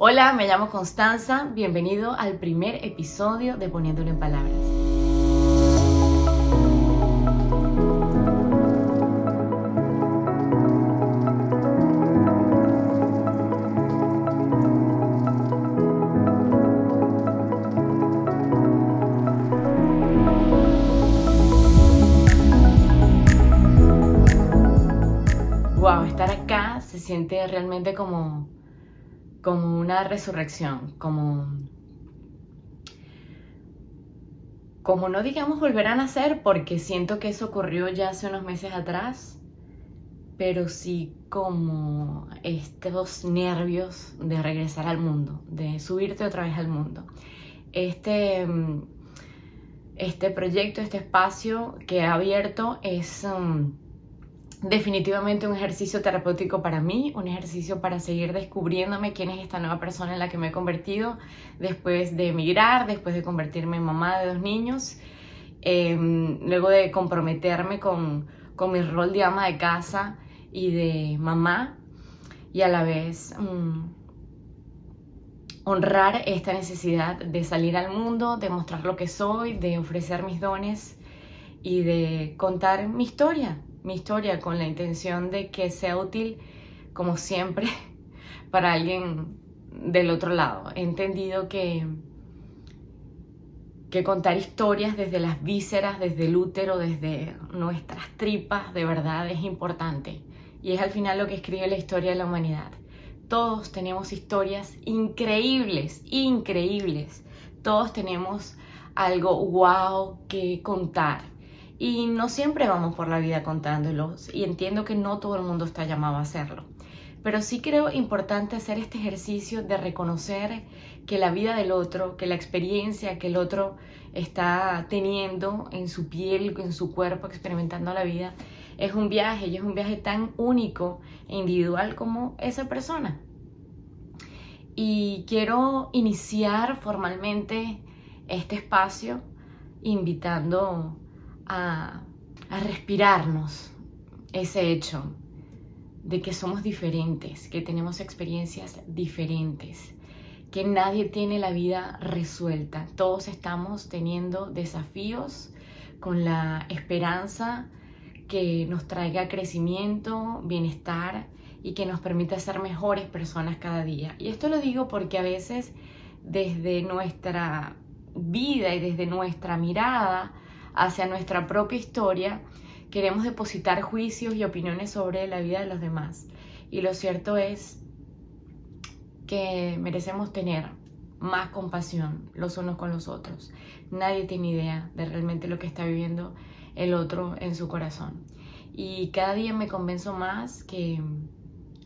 Hola, me llamo Constanza, bienvenido al primer episodio de Poniéndolo en Palabras. Wow, estar acá se siente realmente como como una resurrección, como, como no digamos volver a nacer, porque siento que eso ocurrió ya hace unos meses atrás, pero sí como estos nervios de regresar al mundo, de subirte otra vez al mundo. Este, este proyecto, este espacio que ha abierto es... Um, definitivamente un ejercicio terapéutico para mí, un ejercicio para seguir descubriéndome quién es esta nueva persona en la que me he convertido después de emigrar, después de convertirme en mamá de dos niños, em, luego de comprometerme con, con, mi rol de ama de casa y de mamá y a la vez mm, honrar esta necesidad de salir al mundo, de mostrar lo que soy, de ofrecer mis dones y de contar mi historia, mi historia con la intención de que sea útil, como siempre, para alguien del otro lado. He entendido que, que contar historias desde las vísceras, desde el útero, desde nuestras tripas, de verdad es importante. Y es al final lo que escribe la historia de la humanidad. Todos tenemos historias increíbles, increíbles. Todos tenemos algo wow que contar y no siempre vamos por la vida contándolos y entiendo que no todo el mundo está llamado a hacerlo. Pero sí creo importante hacer este ejercicio de reconocer que la vida del otro, que la experiencia que el otro está teniendo en su piel, en su cuerpo, experimentando la vida, es un viaje y es un viaje tan único e individual como esa persona. Y quiero iniciar formalmente este espacio invitando a, respirarnos ese hecho de que somos diferentes, que tenemos experiencias diferentes, que nadie tiene la vida resuelta. Todos estamos teniendo desafíos con la esperanza que nos traiga crecimiento, bienestar y que nos permita ser mejores personas cada día. Y esto lo digo porque a veces desde nuestra vida y desde nuestra mirada hacia nuestra propia historia, queremos depositar juicios y opiniones sobre la vida de los demás. Y lo cierto es que merecemos tener más compasión los unos con los otros. Nadie tiene idea de realmente lo que está viviendo el otro en su corazón. Y cada día me convenzo más que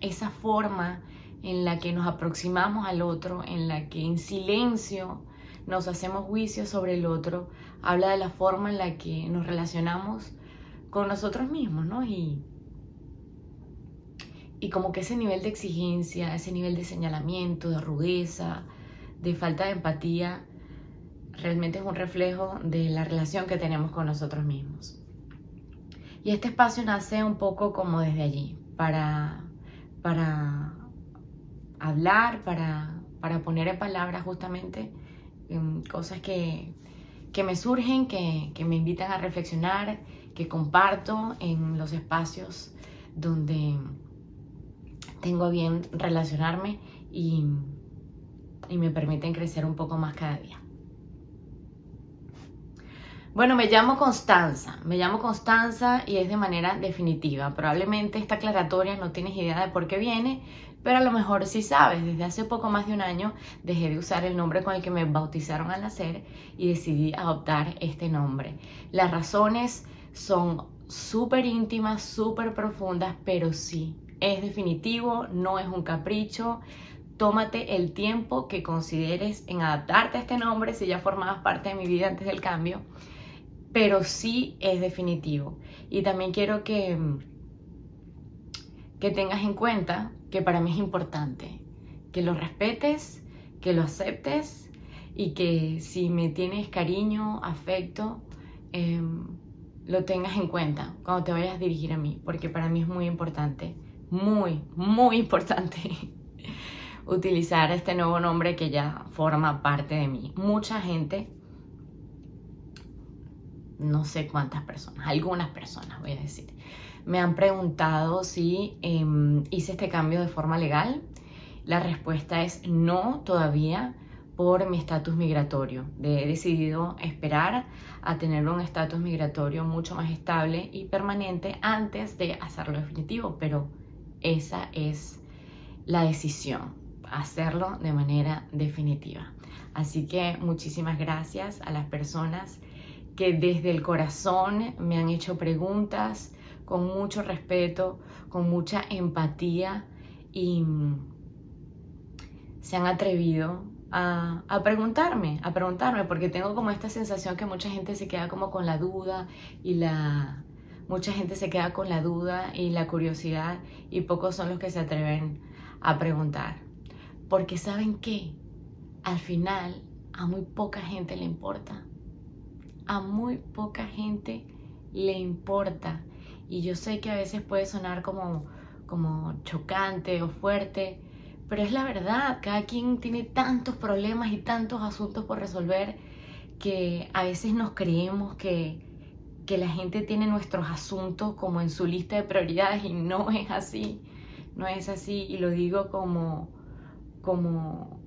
esa forma en la que nos aproximamos al otro, en la que en silencio nos hacemos juicios sobre el otro, habla de la forma en la que nos relacionamos con nosotros mismos, ¿no? Y, y como que ese nivel de exigencia, ese nivel de señalamiento, de rudeza, de falta de empatía, realmente es un reflejo de la relación que tenemos con nosotros mismos. Y este espacio nace un poco como desde allí, para, para hablar, para, para poner en palabras justamente cosas que, me surgen, que, me invitan a reflexionar, que comparto en los espacios donde tengo bien relacionarme y, y me permiten crecer un poco más cada día. Bueno, me llamo Constanza, me llamo Constanza y es de manera definitiva. Probablemente esta aclaratoria no tienes idea de por qué viene, pero a lo mejor sí sabes, desde hace poco más de un año dejé de usar el nombre con el que me bautizaron al nacer y decidí adoptar este nombre. Las razones son súper íntimas, súper profundas, pero sí, es definitivo, no es un capricho. Tómate el tiempo que consideres en adaptarte a este nombre si ya formabas parte de mi vida antes del cambio, pero sí es definitivo. Y también quiero que, que tengas en cuenta que para mí es importante, que lo respetes, que lo aceptes y que si me tienes cariño, afecto, em, lo tengas en cuenta cuando te vayas a dirigir a mí, porque para mí es muy importante, muy, muy importante utilizar este nuevo nombre que ya forma parte de mí. Mucha gente, no sé cuántas personas, algunas personas voy a decir, me han preguntado si em, hice este cambio de forma legal. La respuesta es no todavía por mi estatus migratorio. He decidido esperar a tener un estatus migratorio mucho más estable y permanente antes de hacerlo definitivo, pero esa es la decisión, hacerlo de manera definitiva. Así que muchísimas gracias a las personas que desde el corazón me han hecho preguntas con mucho respeto, con mucha empatía y se han atrevido a, a, preguntarme, a preguntarme, porque tengo como esta sensación que mucha gente se queda como con la duda y la... Mucha gente se queda con la duda y la curiosidad y pocos son los que se atreven a preguntar. Porque saben que al final a muy poca gente le importa. A muy poca gente le importa. Y yo sé que a veces puede sonar como, como chocante o fuerte, pero es la verdad, cada quien tiene tantos problemas y tantos asuntos por resolver que a veces nos creemos que, que la gente tiene nuestros asuntos como en su lista de prioridades y no es así no es así y lo digo como, como,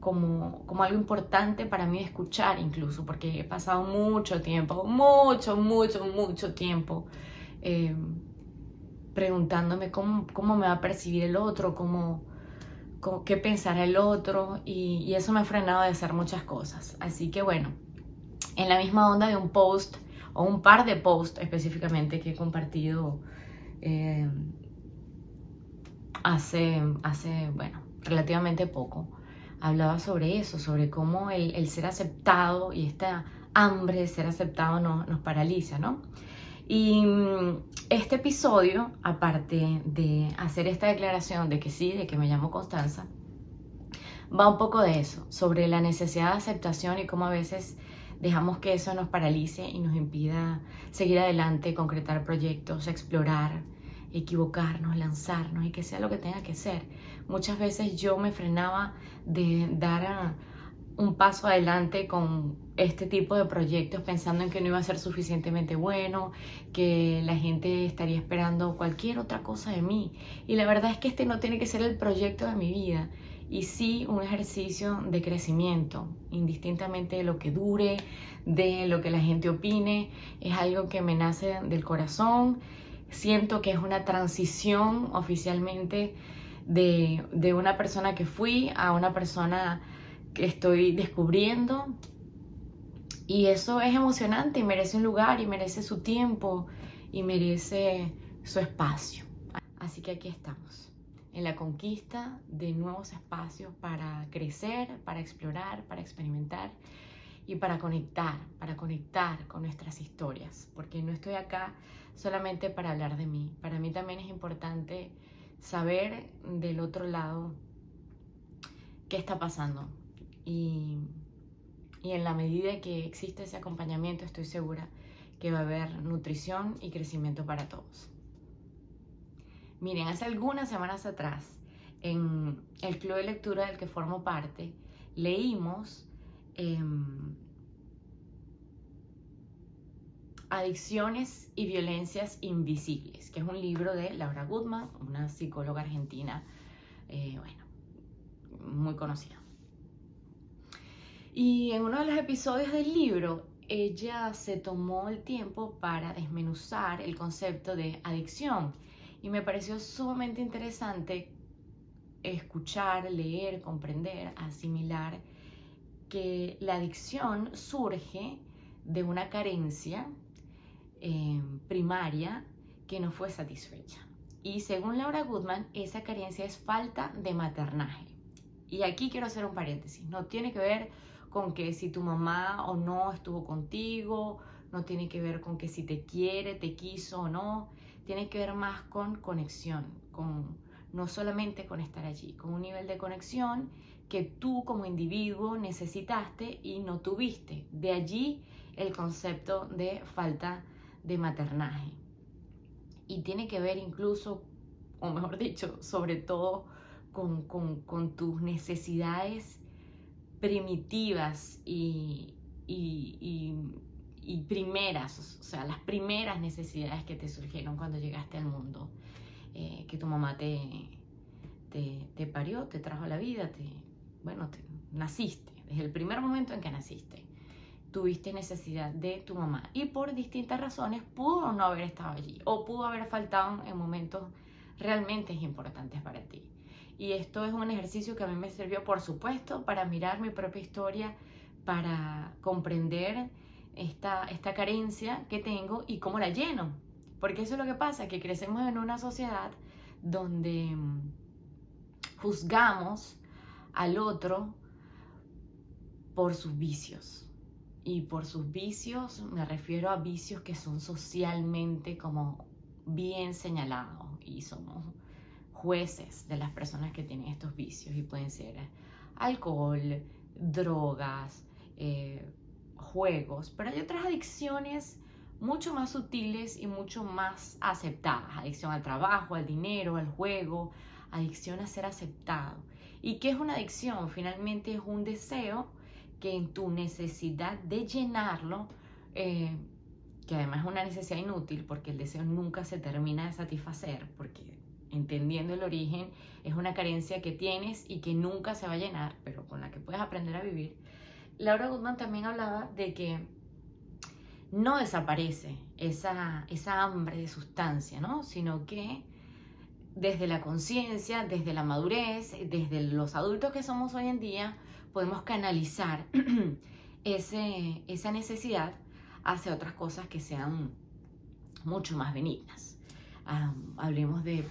como, como algo importante para mí escuchar incluso, porque he pasado mucho tiempo, mucho, mucho, mucho tiempo eh, preguntándome cómo, cómo, me va a percibir el otro, cómo, qué pensará el otro y, eso me ha frenado de hacer muchas cosas. Así que bueno, en la misma onda de un post o un par de posts específicamente que he compartido eh, hace, hace, bueno, relativamente poco, hablaba sobre eso, sobre cómo el, ser aceptado y esta hambre de ser aceptado nos paraliza, ¿no? Y mm, este episodio, aparte de hacer esta declaración de que sí, de que me llamo Constanza, va un poco de eso, sobre la necesidad de aceptación y cómo a veces dejamos que eso nos paralice y nos impida seguir adelante, concretar proyectos, explorar, equivocarnos, lanzarnos y que sea lo que tenga que ser. Muchas veces yo me frenaba de dar un paso adelante con este tipo de proyectos pensando en que no iba a ser suficientemente bueno, que la gente estaría esperando cualquier otra cosa de mí. Y la verdad es que este no tiene que ser el proyecto de mi vida y sí un ejercicio de crecimiento, indistintamente de lo que dure, de lo que la gente opine, es algo que me nace del corazón siento que es una transición oficialmente de, una persona que fui a una persona que estoy descubriendo. Y eso es emocionante y merece un lugar y merece su tiempo y merece su espacio. Así que aquí estamos, en la conquista de nuevos espacios para crecer, para explorar, para experimentar y para conectar, para conectar con nuestras historias, porque no estoy acá solamente para hablar de mí. Para mí también es importante saber del otro lado qué está pasando. Y, y en la medida que existe ese acompañamiento, estoy segura que va a haber nutrición y crecimiento para todos. Miren, hace algunas semanas atrás, en el club de lectura del que formo parte, leímos em, Adicciones y Violencias Invisibles, que es un libro de Laura Goodman, una psicóloga argentina, eh, bueno, muy conocida. Y en uno de los episodios del libro, ella se tomó el tiempo para desmenuzar el concepto de adicción y me pareció sumamente interesante escuchar, leer, comprender, asimilar que la adicción surge de una carencia Em, primaria que no fue satisfecha. Y según Laura Goodman, esa carencia es falta de maternaje. Y aquí quiero hacer un paréntesis. No tiene que ver con que si tu mamá o no estuvo contigo, no tiene que ver con que si te quiere, te quiso o no. Tiene que ver más con conexión, con no solamente con estar allí, con un nivel de conexión que tú como individuo necesitaste y no tuviste. De allí el concepto de falta de maternaje. Y tiene que ver incluso, o mejor dicho, sobre todo con, tus necesidades primitivas y, y, primeras, o sea, las primeras necesidades que te surgieron cuando llegaste al mundo, eh, que tu mamá te, te, parió, te trajo a la vida, te, bueno, te, naciste, desde el primer momento en que naciste tuviste necesidad de tu mamá y por distintas razones pudo no haber estado allí o pudo haber faltado en momentos realmente importantes para ti. Y esto es un ejercicio que a mí me sirvió, por supuesto, para mirar mi propia historia, para comprender esta, esta carencia que tengo y cómo la lleno. Porque eso es lo que pasa, que crecemos en una sociedad donde mm, juzgamos al otro por sus vicios. Y por sus vicios me refiero a vicios que son socialmente como bien señalados y somos jueces de las personas que tienen estos vicios y pueden ser alcohol, drogas, eh, juegos, pero hay otras adicciones mucho más sutiles y mucho más aceptadas. Adicción al trabajo, al dinero, al juego, adicción a ser aceptado. ¿Y qué es una adicción? Finalmente es un deseo que en tu necesidad de llenarlo, eh, que además es una necesidad inútil porque el deseo nunca se termina de satisfacer, porque entendiendo el origen es una carencia que tienes y que nunca se va a llenar, pero con la que puedes aprender a vivir. Laura Goodman también hablaba de que no desaparece esa, esa hambre de sustancia, ¿no? sino que desde la conciencia, desde la madurez, desde los adultos que somos hoy en día, podemos canalizar ese, esa necesidad hacia otras cosas que sean mucho más benignas. hablemos de,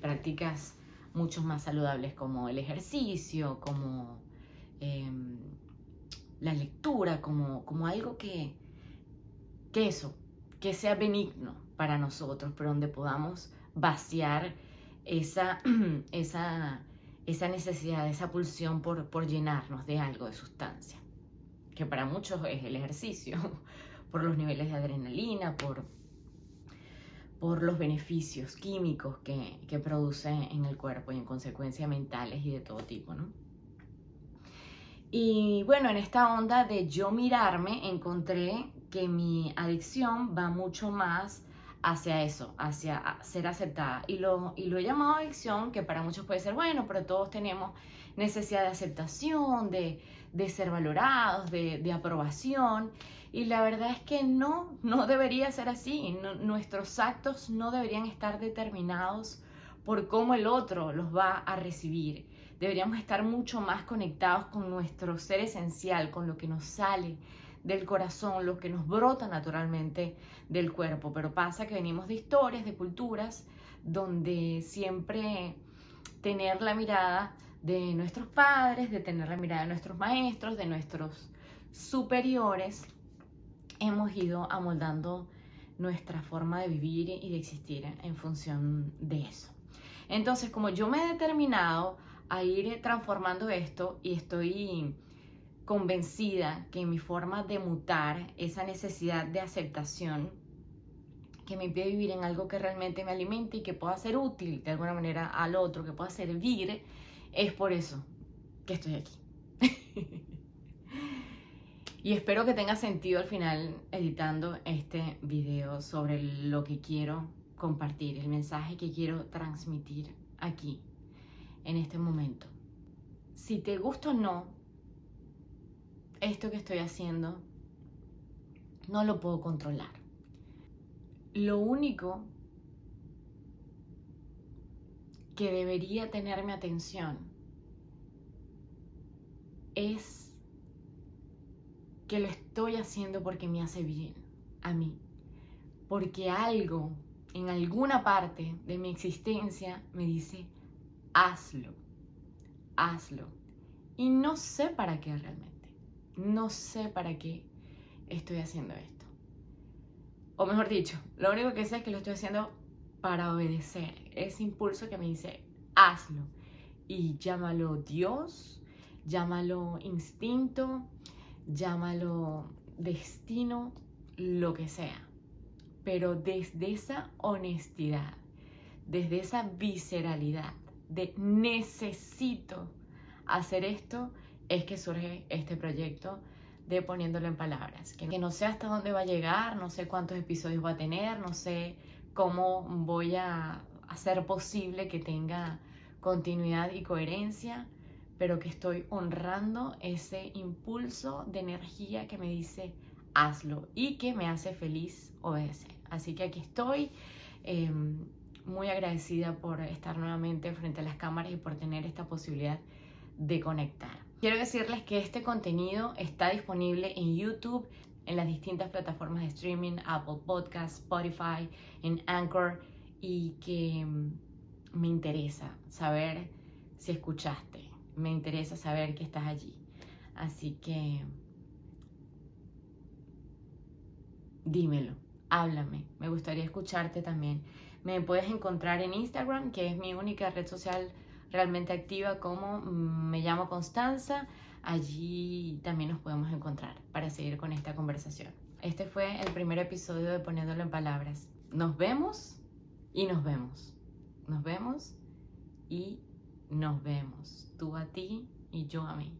prácticas mucho más saludables como el ejercicio, como em, la lectura, como, como algo que, que eso, que sea benigno para nosotros, pero donde podamos vaciar esa, esa esa necesidad, esa pulsión por, por llenarnos de algo de sustancia, que para muchos es el ejercicio, por los niveles de adrenalina, por, por los beneficios químicos que, que produce en el cuerpo y en consecuencia mentales y de todo tipo, ¿no? Y bueno, en esta onda de yo mirarme, encontré que mi adicción va mucho más hacia eso, hacia ser aceptada. Y lo, y lo he llamado adicción, que para muchos puede ser bueno, pero todos tenemos necesidad de aceptación, de, ser valorados, de, aprobación. Y la verdad es que no, no debería ser así. nuestros actos no deberían estar determinados por cómo el otro los va a recibir. Deberíamos estar mucho más conectados con nuestro ser esencial, con lo que nos sale del corazón, lo que nos brota naturalmente del cuerpo. Pero pasa que venimos de historias, de culturas, donde siempre tener la mirada de nuestros padres, de tener la mirada de nuestros maestros, de nuestros superiores, hemos ido amoldando nuestra forma de vivir y de existir en función de eso. Entonces, como yo me he determinado a ir transformando esto y estoy convencida que mi forma de mutar esa necesidad de aceptación que me impide vivir en algo que realmente me alimente y que pueda ser útil de alguna manera al otro, que pueda servir, es por eso que estoy aquí. y espero que tenga sentido al final editando este video sobre lo que quiero compartir, el mensaje que quiero transmitir aquí, en este momento. Si te gusta o no, esto que estoy haciendo no lo puedo controlar. Lo único que debería tener mi atención es que lo estoy haciendo porque me hace bien a mí. Porque algo en alguna parte de mi existencia me dice, hazlo, hazlo. Y no sé para qué realmente no sé para qué estoy haciendo esto. O mejor dicho, lo único que sé es que lo estoy haciendo para obedecer ese impulso que me dice, hazlo. Y llámalo Dios, llámalo instinto, llámalo destino, lo que sea. Pero desde esa honestidad, desde esa visceralidad de necesito hacer esto, es que surge este proyecto de poniéndolo en palabras. Que no sé hasta dónde va a llegar, no sé cuántos episodios va a tener, no sé cómo voy a hacer posible que tenga continuidad y coherencia, pero que estoy honrando ese impulso de energía que me dice hazlo y que me hace feliz obedecer. Así que aquí estoy. Em, muy agradecida por estar nuevamente frente a las cámaras y por tener esta posibilidad de conectar. Quiero decirles que este contenido está disponible en YouTube, en las distintas plataformas de streaming, Apple Podcasts, Spotify, en Anchor y que mm, me interesa saber si escuchaste, me interesa saber que estás allí. Así que dímelo, háblame, me gustaría escucharte también. Me puedes encontrar en Instagram, que es mi única red social realmente activa, como mm, me llamo Constanza. Allí también nos podemos encontrar para seguir con esta conversación. Este fue el primer episodio de Poniéndolo en Palabras. Nos vemos y nos vemos. Nos vemos y nos vemos. Tú a ti y yo a mí.